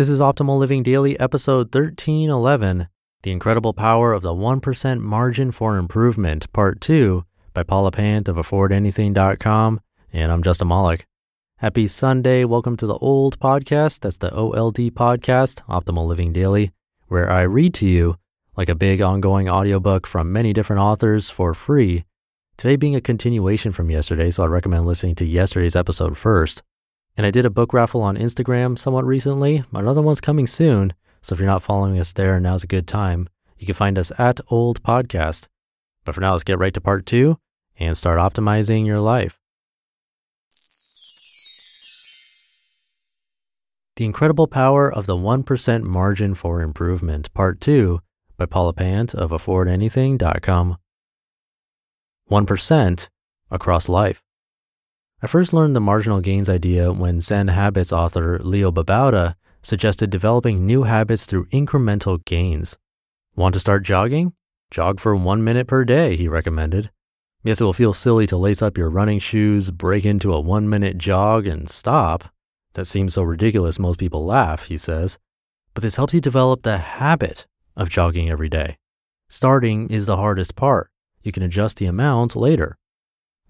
This is Optimal Living Daily, episode 1311 The Incredible Power of the 1% Margin for Improvement, Part 2 by Paula Pant of AffordAnything.com. And I'm Justin Malik. Happy Sunday. Welcome to the old podcast. That's the OLD podcast, Optimal Living Daily, where I read to you like a big ongoing audiobook from many different authors for free. Today being a continuation from yesterday, so I recommend listening to yesterday's episode first. And I did a book raffle on Instagram somewhat recently. Another one's coming soon. So if you're not following us there, now's a good time. You can find us at Old Podcast. But for now, let's get right to part two and start optimizing your life. The Incredible Power of the 1% Margin for Improvement, Part 2 by Paula Pant of AffordAnything.com. 1% across life. I first learned the marginal gains idea when Zen Habits author Leo Babauta suggested developing new habits through incremental gains. Want to start jogging? Jog for one minute per day, he recommended. Yes, it will feel silly to lace up your running shoes, break into a one minute jog, and stop. That seems so ridiculous, most people laugh, he says. But this helps you develop the habit of jogging every day. Starting is the hardest part. You can adjust the amount later.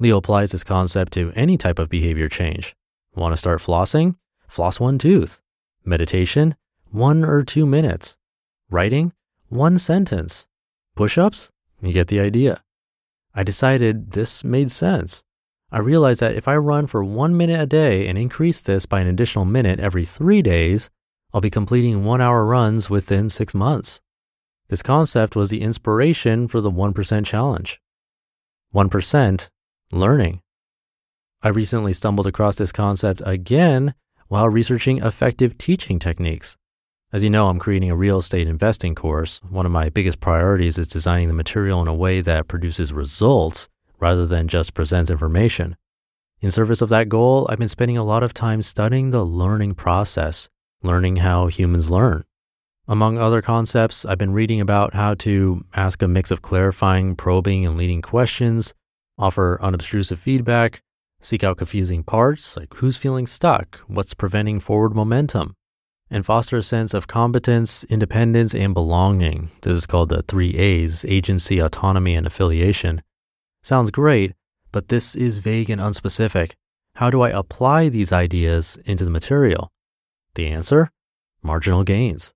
Leo applies this concept to any type of behavior change. Want to start flossing? Floss one tooth. Meditation? One or two minutes. Writing? One sentence. Push ups? You get the idea. I decided this made sense. I realized that if I run for one minute a day and increase this by an additional minute every three days, I'll be completing one hour runs within six months. This concept was the inspiration for the 1% challenge. 1% learning. I recently stumbled across this concept again while researching effective teaching techniques. As you know, I'm creating a real estate investing course. One of my biggest priorities is designing the material in a way that produces results rather than just presents information. In service of that goal, I've been spending a lot of time studying the learning process, learning how humans learn. Among other concepts, I've been reading about how to ask a mix of clarifying, probing, and leading questions, offer unobtrusive feedback, seek out confusing parts like who's feeling stuck, what's preventing forward momentum, and foster a sense of competence, independence, and belonging. This is called the three A's agency, autonomy, and affiliation. Sounds great, but this is vague and unspecific. How do I apply these ideas into the material? The answer? Marginal gains.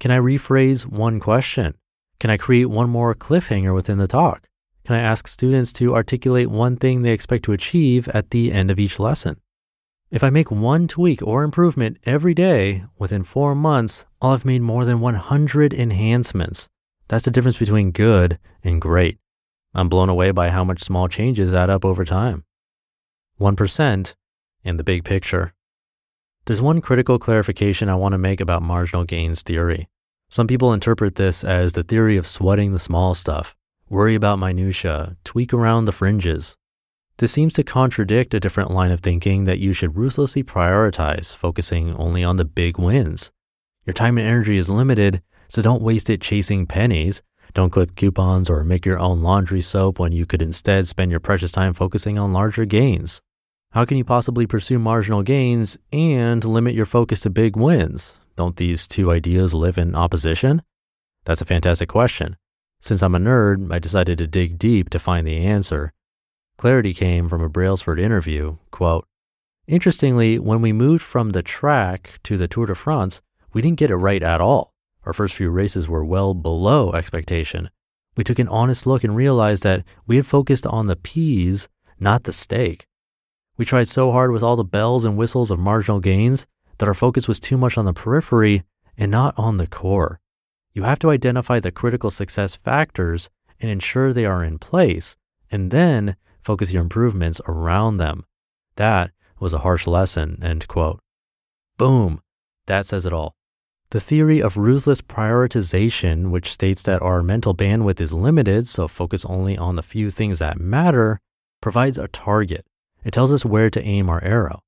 Can I rephrase one question? Can I create one more cliffhanger within the talk? Can I ask students to articulate one thing they expect to achieve at the end of each lesson? If I make one tweak or improvement every day within four months, I'll have made more than 100 enhancements. That's the difference between good and great. I'm blown away by how much small changes add up over time. 1% in the big picture. There's one critical clarification I want to make about marginal gains theory. Some people interpret this as the theory of sweating the small stuff worry about minutia, tweak around the fringes. This seems to contradict a different line of thinking that you should ruthlessly prioritize, focusing only on the big wins. Your time and energy is limited, so don't waste it chasing pennies. Don't clip coupons or make your own laundry soap when you could instead spend your precious time focusing on larger gains. How can you possibly pursue marginal gains and limit your focus to big wins? Don't these two ideas live in opposition? That's a fantastic question. Since I'm a nerd, I decided to dig deep to find the answer. Clarity came from a Brailsford interview. Quote, Interestingly, when we moved from the track to the Tour de France, we didn't get it right at all. Our first few races were well below expectation. We took an honest look and realized that we had focused on the peas, not the steak. We tried so hard with all the bells and whistles of marginal gains that our focus was too much on the periphery and not on the core. You have to identify the critical success factors and ensure they are in place, and then focus your improvements around them. That was a harsh lesson, end quote. Boom. That says it all. The theory of ruthless prioritization, which states that our mental bandwidth is limited, so focus only on the few things that matter, provides a target. It tells us where to aim our arrow.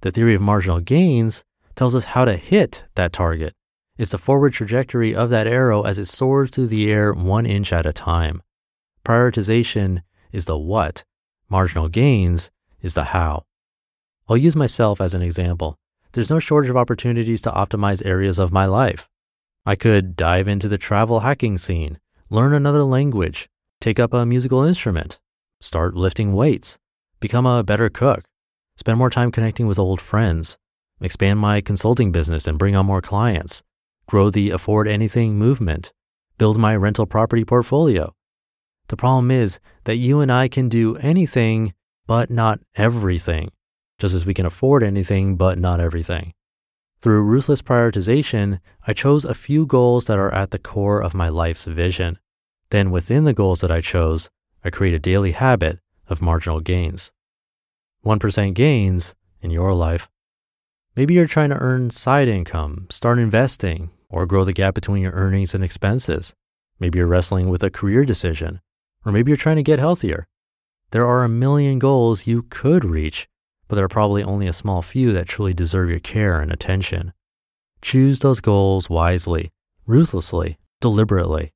The theory of marginal gains tells us how to hit that target is the forward trajectory of that arrow as it soars through the air one inch at a time. Prioritization is the what, marginal gains is the how. I'll use myself as an example. there's no shortage of opportunities to optimize areas of my life. I could dive into the travel hacking scene, learn another language, take up a musical instrument, start lifting weights, become a better cook, spend more time connecting with old friends, expand my consulting business and bring on more clients, grow the afford anything movement, build my rental property portfolio. The problem is that you and I can do anything, but not everything, just as we can afford anything, but not everything. Through ruthless prioritization, I chose a few goals that are at the core of my life's vision. Then, within the goals that I chose, I create a daily habit of marginal gains. 1% gains in your life. Maybe you're trying to earn side income, start investing, or grow the gap between your earnings and expenses. Maybe you're wrestling with a career decision, or maybe you're trying to get healthier. There are a million goals you could reach, but there are probably only a small few that truly deserve your care and attention. Choose those goals wisely, ruthlessly, deliberately.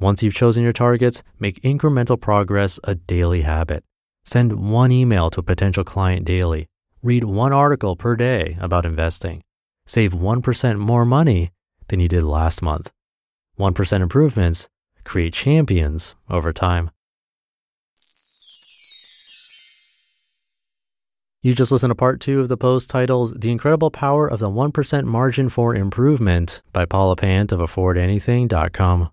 Once you've chosen your targets, make incremental progress a daily habit. Send one email to a potential client daily. Read one article per day about investing. Save 1% more money than you did last month. 1% improvements create champions over time. You just listened to part two of the post titled The Incredible Power of the 1% Margin for Improvement by Paula Pant of AffordAnything.com.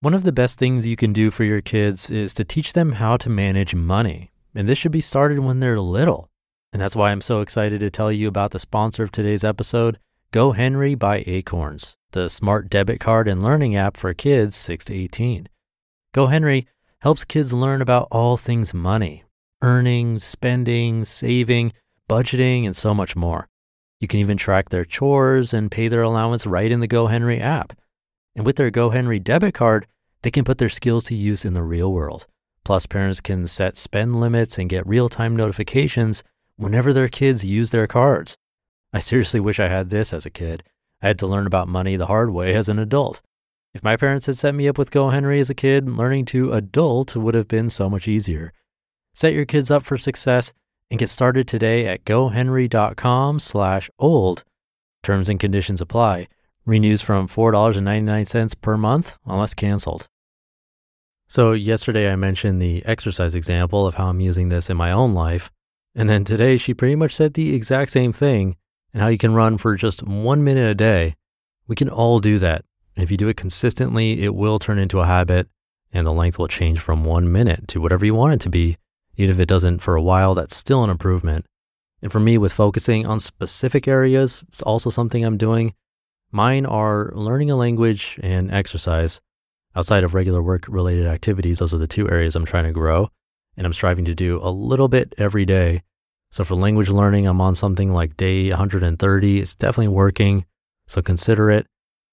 One of the best things you can do for your kids is to teach them how to manage money. And this should be started when they're little. And that's why I'm so excited to tell you about the sponsor of today's episode, GoHenry by Acorns, the smart debit card and learning app for kids 6 to 18. Go Henry helps kids learn about all things money, earning, spending, saving, budgeting, and so much more. You can even track their chores and pay their allowance right in the Go Henry app. And with their Go Henry debit card, they can put their skills to use in the real world. Plus, parents can set spend limits and get real time notifications whenever their kids use their cards. I seriously wish I had this as a kid. I had to learn about money the hard way as an adult. If my parents had set me up with GoHenry as a kid, learning to adult would have been so much easier. Set your kids up for success and get started today at gohenry.com slash old. Terms and conditions apply. Renews from $4.99 per month unless canceled. So, yesterday I mentioned the exercise example of how I'm using this in my own life. And then today she pretty much said the exact same thing and how you can run for just one minute a day. We can all do that. And if you do it consistently, it will turn into a habit and the length will change from one minute to whatever you want it to be. Even if it doesn't for a while, that's still an improvement. And for me, with focusing on specific areas, it's also something I'm doing. Mine are learning a language and exercise. Outside of regular work related activities, those are the two areas I'm trying to grow and I'm striving to do a little bit every day. So for language learning, I'm on something like day 130. It's definitely working. So consider it.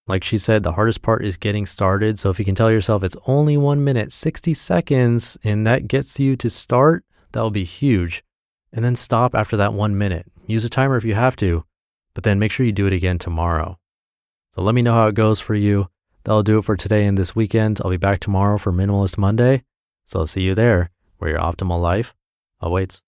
Like she said, the hardest part is getting started. So if you can tell yourself it's only one minute, 60 seconds, and that gets you to start, that'll be huge. And then stop after that one minute. Use a timer if you have to, but then make sure you do it again tomorrow. So let me know how it goes for you. That'll do it for today and this weekend. I'll be back tomorrow for Minimalist Monday. So I'll see you there where your optimal life awaits.